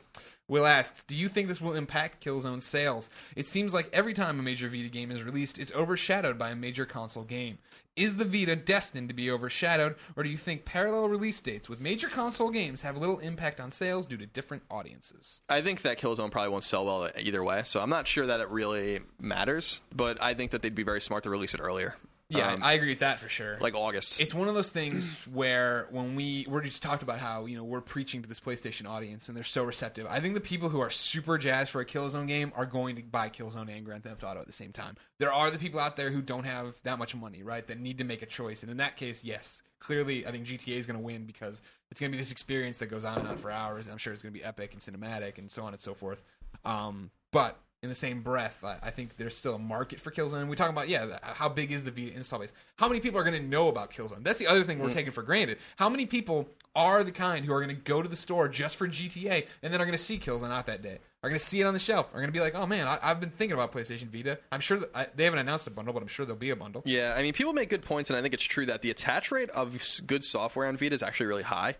Will asks, Do you think this will impact Killzone sales? It seems like every time a major Vita game is released, it's overshadowed by a major console game. Is the Vita destined to be overshadowed, or do you think parallel release dates with major console games have little impact on sales due to different audiences? I think that Killzone probably won't sell well either way, so I'm not sure that it really matters. But I think that they'd be very smart to release it earlier. Yeah, Um, I agree with that for sure. like August. it's one of those things where when we we just talked about how you know we're preaching to this PlayStation audience and they're so receptive. I think the people who are super jazzed for a Killzone game are going to buy Killzone and Grand Theft Auto at the same time. There are the people out there who don't have that much money, right? That need to make a choice, and in that case, yes, clearly, I think GTA is going to win because it's going to be this experience that goes on and on for hours. I'm sure it's going to be epic and cinematic and so on and so forth. Um, but in the same breath, I, I think there's still a market for Killzone. We talk about yeah, how big is the Vita install base? How many people are going to know about Killzone? That's the other thing we're mm. taking for granted. How many people are the kind who are going to go to the store just for GTA and then are going to see Killzone out that day? Are going to see it on the shelf? Are going to be like, oh man, I, I've been thinking about PlayStation Vita. I'm sure that I, they haven't announced a bundle, but I'm sure there'll be a bundle. Yeah, I mean, people make good points, and I think it's true that the attach rate of good software on Vita is actually really high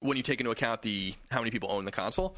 when you take into account the how many people own the console.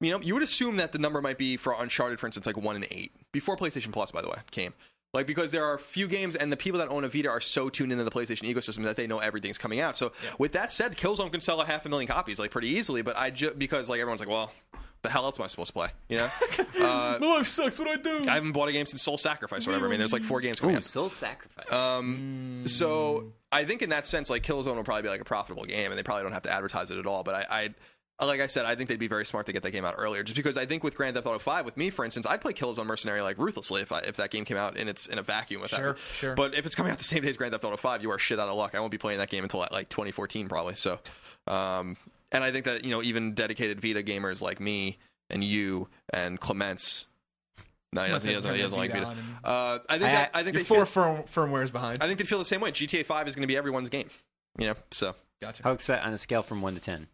You know, you would assume that the number might be for Uncharted, for instance, like one in eight before PlayStation Plus, by the way, came. Like because there are few games, and the people that own a Vita are so tuned into the PlayStation ecosystem that they know everything's coming out. So with that said, Killzone can sell a half a million copies like pretty easily. But I just because like everyone's like, well, the hell else am I supposed to play? You know, uh, My life sucks. What do I do? I haven't bought a game since Soul Sacrifice or whatever. I mean, there's like four games coming Ooh, out. Soul Sacrifice. Um, so I think in that sense, like Killzone will probably be like a profitable game, and they probably don't have to advertise it at all. But I, I like I said, I think they'd be very smart to get that game out earlier, just because I think with Grand Theft Auto Five, with me for instance, I'd play Killzone Mercenary like ruthlessly if I, if that game came out in its in a vacuum with Sure, that. sure. But if it's coming out the same day as Grand Theft Auto Five, you are shit out of luck. I won't be playing that game until like 2014 probably. So, um, and I think that you know even dedicated Vita gamers like me and you and Clements. No, he doesn't, he doesn't, he doesn't like Vita. Uh, I think I- that, I think You're they four feel- firm, firmwares behind. I think they'd feel the same way. GTA 5 is going to be everyone's game. You know, so gotcha. How excited on a scale from one to ten?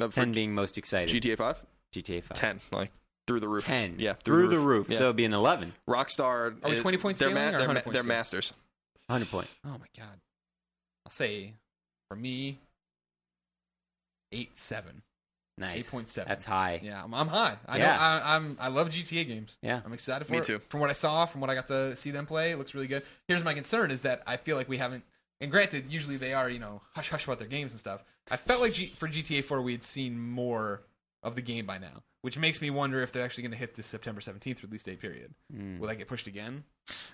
Uh, for Ten being most excited. GTA 5, GTA Five. 10, like through the roof. Ten. yeah, through, the roof. Yeah. So it'd be an eleven. Rockstar. Are we is- 20 points? they're, scaling or they're, 100 they're masters. Hundred point. Oh my god. I'll say for me, eight seven. Nice. 8.7. That's high. Yeah, I'm, I'm high. I Yeah. know. I, I'm. I love GTA games. Yeah. I'm excited for Me it. too. From what I saw, from what I got to see them play, it looks really good. Here's my concern: is that I feel like we haven't. And granted, usually they are, you know, hush hush about their games and stuff. I felt like G, for GTA 4 we had seen more of the game by now, which makes me wonder if they're actually going to hit this September 17th release date period. Mm. Will that get pushed again?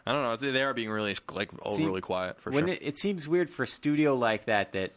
I don't know. They they are being really like See, overly quiet for when sure. it, it seems weird for a studio like that that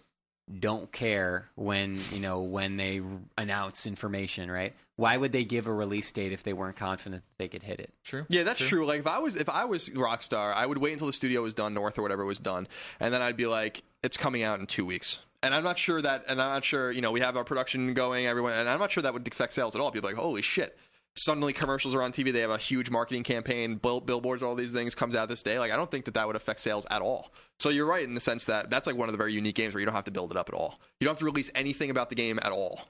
don't care when you know when they announce information, right? Why would they give a release date if they weren't confident that they could hit it? True. Yeah, that's true. Like if I was if I was Rockstar, I would wait until the studio was done, North or whatever was done, and then I'd be like, it's coming out in two weeks. And I'm not sure that, and I'm not sure, you know, we have our production going, everyone, and I'm not sure that would affect sales at all. People are like, holy shit. Suddenly commercials are on TV. They have a huge marketing campaign, bill, billboards, all these things comes out this day. Like I don't think that that would affect sales at all. So you're right in the sense that that's like one of the very unique games where you don't have to build it up at all. You don't have to release anything about the game at all.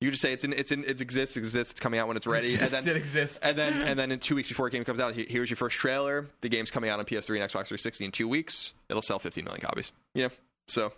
You just say it's in, it's in, it exists, exists, it's coming out when it's ready, and then it exists. and then and then in two weeks before the game comes out, here's your first trailer. The game's coming out on PS3 and Xbox 360 in two weeks. It'll sell 15 million copies. Yeah, so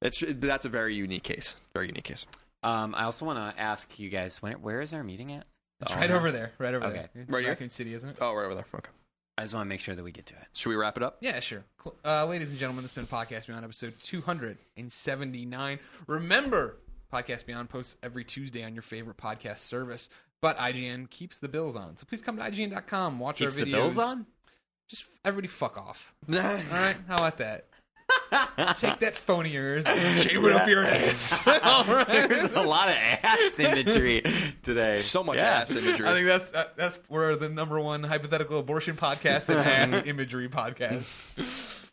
it's that's a very unique case. Very unique case. Um, I also want to ask you guys, when, where is our meeting at? It's Oh, right over there. Right over Okay. there. It's Right here? Raccoon City, isn't it? Oh, right over there. Okay. I just want to make sure that we get to it. Should we wrap it up? Yeah, sure. Cl- Uh, ladies and gentlemen, this has been Podcast Beyond episode 279. Remember, Podcast Beyond posts every Tuesday on your favorite podcast service, but IGN keeps the bills on. So please come to IGN.com, watch Keeps our the bills on. Just everybody fuck off. All right? How about that? Take that phone of yours and jam it up your ass. All right? There's a lot of ass imagery today. So much Yeah. ass imagery. I think that's that, that's we're the number one hypothetical abortion podcast and ass imagery podcast.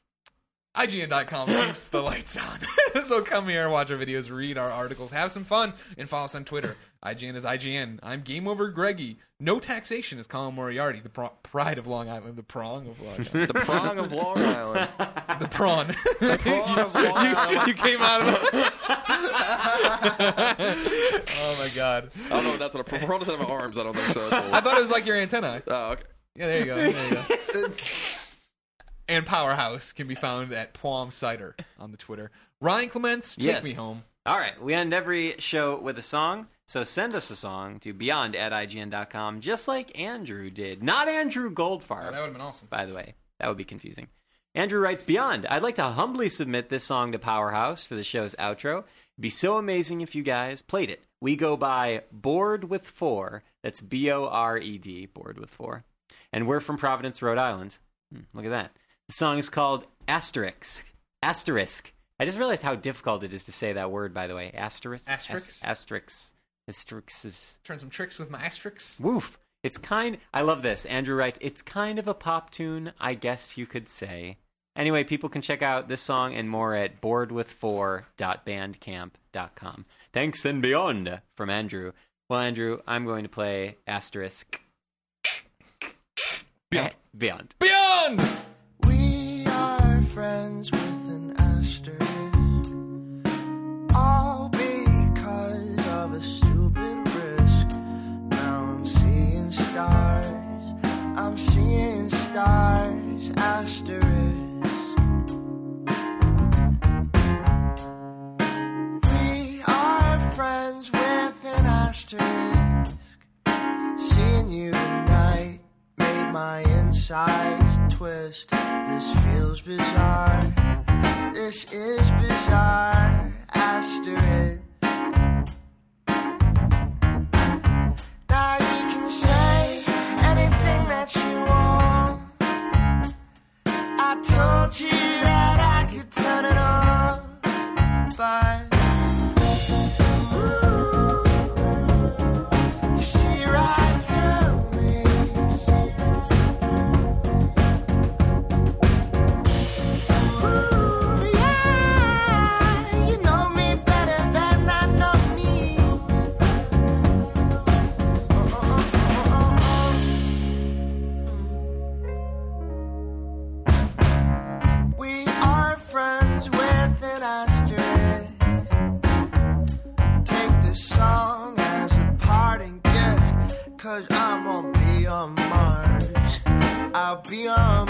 IGN.com keeps the lights on. so come here, watch our videos, read our articles, have some fun, and follow us on Twitter. IGN is IGN. I'm Game Over Greggy. No taxation is Colin Moriarty, the pro- pride of Long Island, the prong of Long Island. the prong of Long Island. the prawn. prong of Long you, Island. you came out of the... oh my god. I don't know. if That's what a prawn doesn't have arms. I don't think so. That's a- I thought it was like your antenna. oh, okay. Yeah, there you go. There you go. And Powerhouse can be found at Plum Cider on the Twitter. Ryan Clements, take Yes. me home. All right, we end every show with a song. So send us a song to beyond at IGN.com, just like Andrew did. Not Andrew Goldfarb. Oh, that would have been awesome. by the way. That would be confusing. Andrew writes Beyond. I'd like to humbly submit this song to Powerhouse for the show's outro. It'd be so amazing if you guys played it. We go by Bored with Four. That's B O R E D, Bored with Four. And we're from Providence, Rhode Island. Hmm, look at that. The song is called Asterisk. Asterisk. I just realized how difficult it is to say that word, by the way. Asterisk. Asterisk? Ast- asterisk. Asterisk. Trying some tricks with my asterisks. Woof. It's kind. I love this. Andrew writes, "It's kind of a pop tune, I guess you could say." Anyway, people can check out this song and more at boredwith4.bandcamp.com. Thanks and beyond from Andrew. Well, Andrew, I'm going to play asterisk. Beyond. Beyond. Beyond! Friends with an asterisk. All because of a stupid risk. Now I'm seeing stars. I'm seeing stars. Asterisk. We are friends with an asterisk. Seeing you tonight made my insides twist. This feels bizarre. This is bizarre. Asterisk. I'll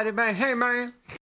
body bang. Hey, man.